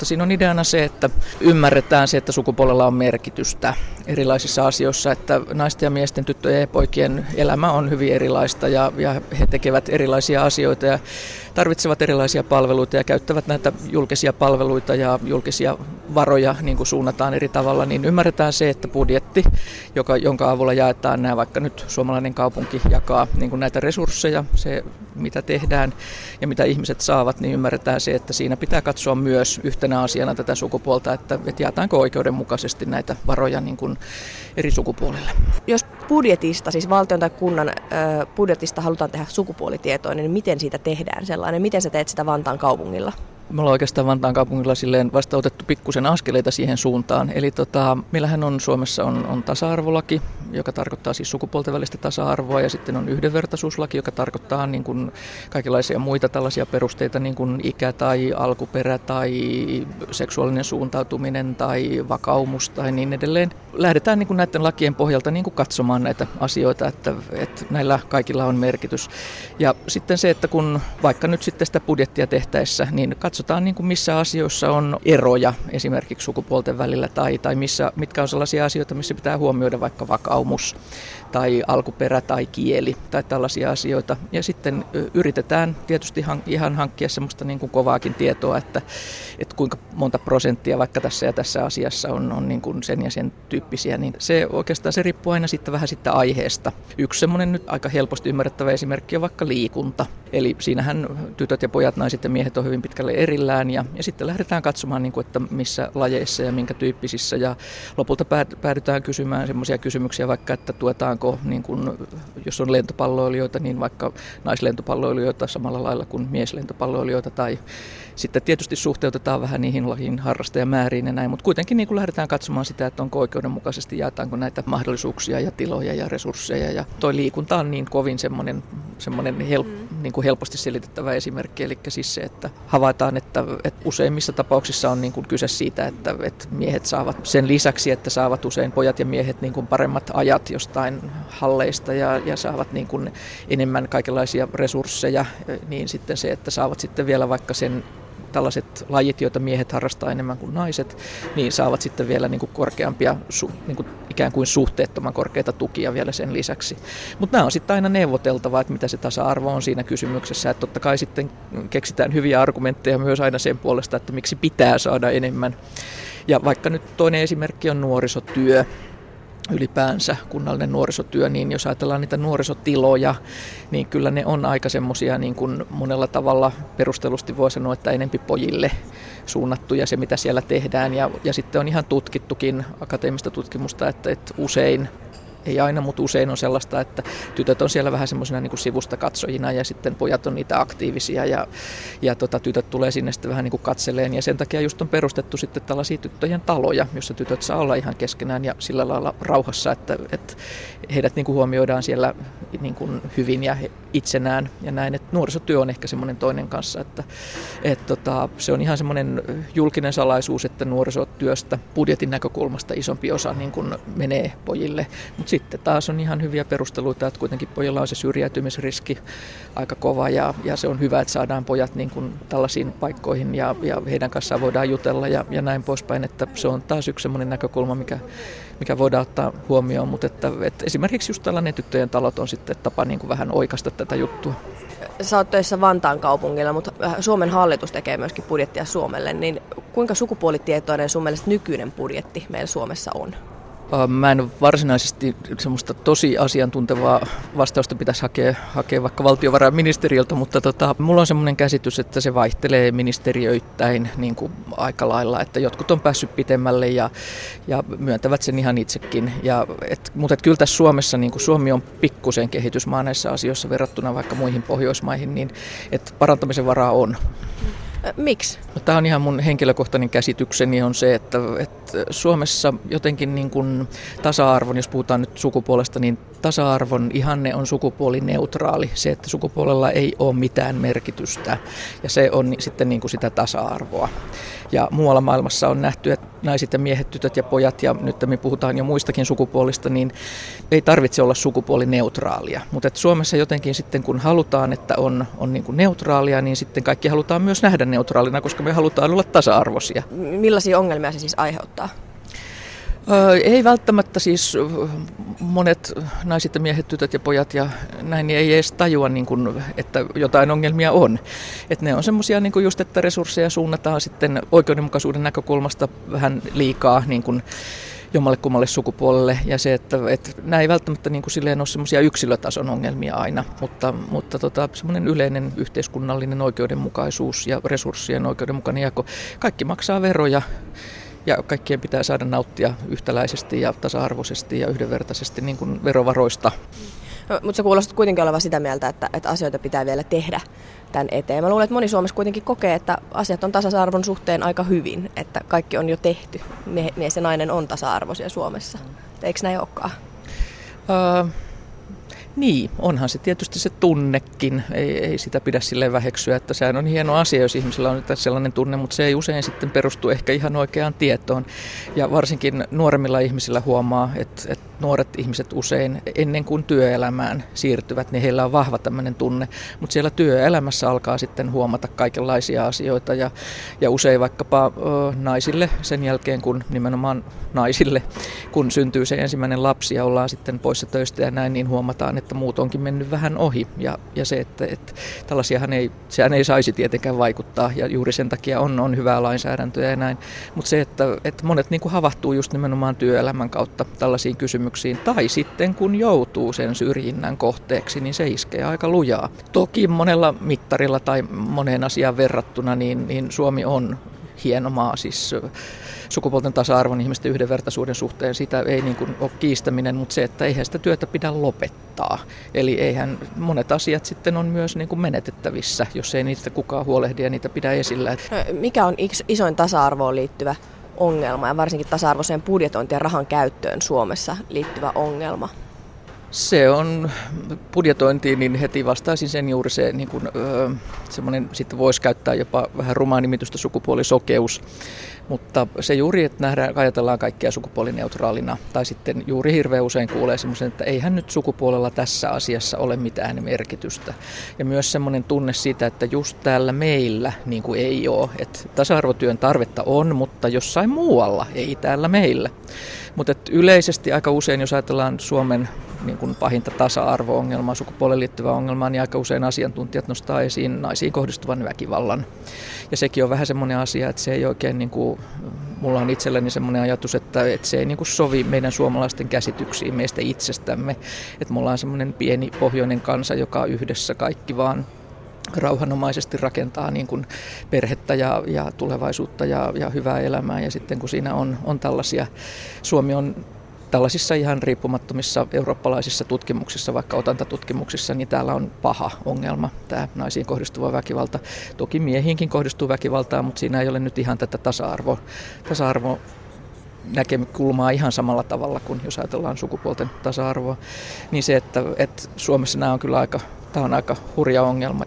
mutta siinä on ideana se, että ymmärretään se, että sukupuolella on merkitystä erilaisissa asioissa, että naisten ja miesten, tyttöjen ja poikien elämä on hyvin erilaista ja, ja he tekevät erilaisia asioita ja tarvitsevat erilaisia palveluita ja käyttävät näitä julkisia palveluita ja julkisia varoja niin kuin suunnataan eri tavalla, niin ymmärretään se, että budjetti, joka, jonka avulla jaetaan nämä, vaikka nyt suomalainen kaupunki jakaa niin kuin näitä resursseja, se mitä tehdään ja mitä ihmiset saavat, niin ymmärretään se, että siinä pitää katsoa myös yhtenä asiana tätä sukupuolta, että, että jaetaanko oikeudenmukaisesti näitä varoja niin kuin eri sukupuolille. Jos budjetista, siis valtion tai kunnan budjetista halutaan tehdä sukupuolitietoinen, niin miten siitä tehdään sellainen? Miten sä teet sitä Vantaan kaupungilla? Me ollaan oikeastaan Vantaan kaupungilla silleen vasta otettu pikkusen askeleita siihen suuntaan. Eli tota, meillähän on Suomessa on, on tasa-arvolaki, joka tarkoittaa siis sukupuolten välistä tasa-arvoa, ja sitten on yhdenvertaisuuslaki, joka tarkoittaa niin kuin kaikenlaisia muita tällaisia perusteita, niin kuin ikä tai alkuperä tai seksuaalinen suuntautuminen tai vakaumus tai niin edelleen. Lähdetään niin kuin näiden lakien pohjalta niin kuin katsomaan näitä asioita, että, että näillä kaikilla on merkitys. Ja sitten se, että kun vaikka nyt sitten sitä budjettia tehtäessä, niin katsotaan niin kuin missä asioissa on eroja esimerkiksi sukupuolten välillä tai, tai missä, mitkä on sellaisia asioita, missä pitää huomioida vaikka vakaumus tai alkuperä tai kieli tai tällaisia asioita. Ja sitten yritetään tietysti ihan hankkia semmoista niin kuin kovaakin tietoa, että, että kuinka monta prosenttia vaikka tässä ja tässä asiassa on, on niin kuin sen ja sen tyyppisiä. Niin se oikeastaan se riippuu aina sitten vähän sitten aiheesta. Yksi semmoinen nyt aika helposti ymmärrettävä esimerkki on vaikka liikunta. Eli siinähän tytöt ja pojat, naiset ja miehet on hyvin pitkälle erillään ja, ja sitten lähdetään katsomaan, niin kuin, että missä lajeissa ja minkä tyyppisissä. Ja lopulta päädytään kysymään semmoisia kysymyksiä vaikka, että tuetaanko, niin kuin, jos on lentopalloilijoita, niin vaikka naislentopalloilijoita samalla lailla kuin mieslentopalloilijoita tai sitten tietysti suhteutetaan vähän niihin lajin harrastajamääriin ja näin, mutta kuitenkin niin kuin lähdetään katsomaan sitä, että onko oikeudenmukaisesti, jaetaanko näitä mahdollisuuksia ja tiloja ja resursseja. Ja toi liikunta on niin kovin semmoinen, semmoinen help, mm. niin kuin helposti selitettävä esimerkki, eli siis se, että havaitaan, että, että useimmissa tapauksissa on niin kuin kyse siitä, että, että miehet saavat sen lisäksi, että saavat usein pojat ja miehet niin kuin paremmat ajat jostain halleista ja, ja saavat niin kuin enemmän kaikenlaisia resursseja, niin sitten se, että saavat sitten vielä vaikka sen tällaiset lajit, joita miehet harrastaa enemmän kuin naiset, niin saavat sitten vielä niin kuin korkeampia, niin kuin ikään kuin suhteettoman korkeita tukia vielä sen lisäksi. Mutta nämä on sitten aina neuvoteltava, että mitä se tasa-arvo on siinä kysymyksessä. Että totta kai sitten keksitään hyviä argumentteja myös aina sen puolesta, että miksi pitää saada enemmän. Ja vaikka nyt toinen esimerkki on nuorisotyö, ylipäänsä kunnallinen nuorisotyö, niin jos ajatellaan niitä nuorisotiloja, niin kyllä ne on aika semmoisia niin kuin monella tavalla perustellusti voi sanoa, että enempi pojille suunnattuja se, mitä siellä tehdään. Ja, ja sitten on ihan tutkittukin akateemista tutkimusta, että, että usein ei aina, mutta usein on sellaista, että tytöt on siellä vähän semmoisena niin sivusta katsojina ja sitten pojat on niitä aktiivisia ja, ja tota, tytöt tulee sinne sitten vähän niin kuin katseleen. Ja sen takia just on perustettu sitten tällaisia tyttöjen taloja, jossa tytöt saa olla ihan keskenään ja sillä lailla rauhassa, että, että heidät niin kuin huomioidaan siellä niin kuin hyvin ja itsenään ja näin, että nuorisotyö on ehkä semmoinen toinen kanssa, että, että tota, se on ihan semmoinen julkinen salaisuus, että nuorisotyöstä budjetin näkökulmasta isompi osa niin kuin menee pojille, mutta sitten taas on ihan hyviä perusteluita, että kuitenkin pojilla on se syrjäytymisriski aika kova ja, ja se on hyvä, että saadaan pojat niin kuin tällaisiin paikkoihin ja, ja heidän kanssaan voidaan jutella ja, ja näin poispäin, että se on taas yksi semmoinen näkökulma, mikä, mikä voidaan ottaa huomioon, mutta että, että esimerkiksi just tällainen tyttöjen talot on sitten tapa niin kuin vähän oikasta tätä juttua. Sä oot töissä Vantaan kaupungilla, mutta Suomen hallitus tekee myöskin budjettia Suomelle, niin kuinka sukupuolitietoinen sun mielestä nykyinen budjetti meillä Suomessa on? Mä en varsinaisesti semmoista tosi asiantuntevaa vastausta pitäisi hakea, hakea vaikka valtiovarainministeriöltä, mutta tota, mulla on semmoinen käsitys, että se vaihtelee ministeriöittäin niin kuin aika lailla, että jotkut on päässyt pitemmälle ja, ja myöntävät sen ihan itsekin. Ja, et, mutta et kyllä tässä Suomessa, niin kuin Suomi on pikkusen kehitysmaa näissä asioissa verrattuna vaikka muihin Pohjoismaihin, niin että parantamisen varaa on. Miksi? No, tämä on ihan mun henkilökohtainen käsitykseni on se, että, että Suomessa jotenkin niin kuin tasa-arvon, jos puhutaan nyt sukupuolesta, niin tasa-arvon ihanne on sukupuolineutraali. Se, että sukupuolella ei ole mitään merkitystä ja se on sitten niin kuin sitä tasa-arvoa. Ja muualla maailmassa on nähty, että naiset ja miehet, tytöt ja pojat, ja nyt me puhutaan jo muistakin sukupuolista, niin ei tarvitse olla sukupuolineutraalia. Mutta Suomessa jotenkin sitten kun halutaan, että on, on niin kuin neutraalia, niin sitten kaikki halutaan myös nähdä neutraalina, koska me halutaan olla tasa-arvoisia. Millaisia ongelmia se siis aiheuttaa? Ei välttämättä siis monet naiset ja miehet, tytöt ja pojat ja näin niin ei edes tajua, niin kuin, että jotain ongelmia on. Et ne on semmoisia niin just, että resursseja suunnataan sitten oikeudenmukaisuuden näkökulmasta vähän liikaa niin kuin jommalle kummalle sukupuolelle. Ja se, että, että nämä ei välttämättä niin kuin silleen ole semmoisia yksilötason ongelmia aina, mutta, mutta tota, semmoinen yleinen yhteiskunnallinen oikeudenmukaisuus ja resurssien oikeudenmukainen jako. Kaikki maksaa veroja ja kaikkien pitää saada nauttia yhtäläisesti ja tasa-arvoisesti ja yhdenvertaisesti niin kuin verovaroista. No, mutta sä kuulostat kuitenkin olevan sitä mieltä, että, että asioita pitää vielä tehdä tämän eteen. Mä luulen, että moni Suomessa kuitenkin kokee, että asiat on tasa-arvon suhteen aika hyvin, että kaikki on jo tehty. Mies ja nainen on tasa-arvoisia Suomessa. Eikö näin olekaan? Uh, niin, onhan se tietysti se tunnekin. Ei, ei sitä pidä sille väheksyä, että sehän on hieno asia, jos ihmisellä on sellainen tunne, mutta se ei usein sitten perustu ehkä ihan oikeaan tietoon. Ja varsinkin nuoremmilla ihmisillä huomaa, että, että nuoret ihmiset usein ennen kuin työelämään siirtyvät, niin heillä on vahva tämmöinen tunne, mutta siellä työelämässä alkaa sitten huomata kaikenlaisia asioita ja, ja usein vaikkapa ö, naisille sen jälkeen, kun nimenomaan naisille, kun syntyy se ensimmäinen lapsi ja ollaan sitten poissa töistä ja näin, niin huomataan, että muut onkin mennyt vähän ohi. Ja, ja se, että, että tällaisiahan ei, sehän ei saisi tietenkään vaikuttaa ja juuri sen takia on, on hyvää lainsäädäntöä ja näin, mutta se, että, että monet niin kuin havahtuu just nimenomaan työelämän kautta tällaisiin kysymyksiin, tai sitten kun joutuu sen syrjinnän kohteeksi, niin se iskee aika lujaa. Toki monella mittarilla tai moneen asiaan verrattuna, niin, niin Suomi on hieno maa, siis sukupuolten tasa-arvon ihmisten yhdenvertaisuuden suhteen, sitä ei niin kuin ole kiistäminen, mutta se, että eihän sitä työtä pidä lopettaa. Eli eihän monet asiat sitten on myös niin kuin menetettävissä, jos ei niistä kukaan huolehdi ja niitä pidä esillä. Mikä on isoin tasa-arvoon liittyvä ongelma ja varsinkin tasa-arvoiseen budjetointiin ja rahan käyttöön Suomessa liittyvä ongelma? Se on budjetointiin, niin heti vastaisin sen juuri se, niin kuin, semmoinen, sitten voisi käyttää jopa vähän rumaa nimitystä sukupuolisokeus. Mutta se juuri, että nähdään, ajatellaan kaikkia sukupuolineutraalina, tai sitten juuri hirveän usein kuulee semmoisen, että eihän nyt sukupuolella tässä asiassa ole mitään merkitystä. Ja myös semmoinen tunne siitä, että just täällä meillä niin kuin ei ole. Että tasa-arvotyön tarvetta on, mutta jossain muualla, ei täällä meillä. Mutta yleisesti aika usein, jos ajatellaan Suomen niin kuin pahinta tasa-arvo-ongelmaa, sukupuoleen liittyvää ongelmaa, niin aika usein asiantuntijat nostaa esiin naisiin kohdistuvan väkivallan. Ja sekin on vähän semmoinen asia, että se ei oikein, niin kuin, mulla on itselleni semmoinen ajatus, että, että se ei niin kuin sovi meidän suomalaisten käsityksiin meistä itsestämme. Että me ollaan semmoinen pieni pohjoinen kansa, joka yhdessä kaikki vaan rauhanomaisesti rakentaa niin kuin perhettä ja, ja tulevaisuutta ja, ja hyvää elämää. Ja sitten kun siinä on, on tällaisia, Suomi on tällaisissa ihan riippumattomissa eurooppalaisissa tutkimuksissa, vaikka otantatutkimuksissa, niin täällä on paha ongelma, tämä naisiin kohdistuva väkivalta. Toki miehiinkin kohdistuu väkivaltaa, mutta siinä ei ole nyt ihan tätä tasa-arvo, tasa-arvo näkökulmaa ihan samalla tavalla kuin jos ajatellaan sukupuolten tasa-arvoa. Niin se, että, että Suomessa nämä on kyllä aika, tämä on aika hurja ongelma.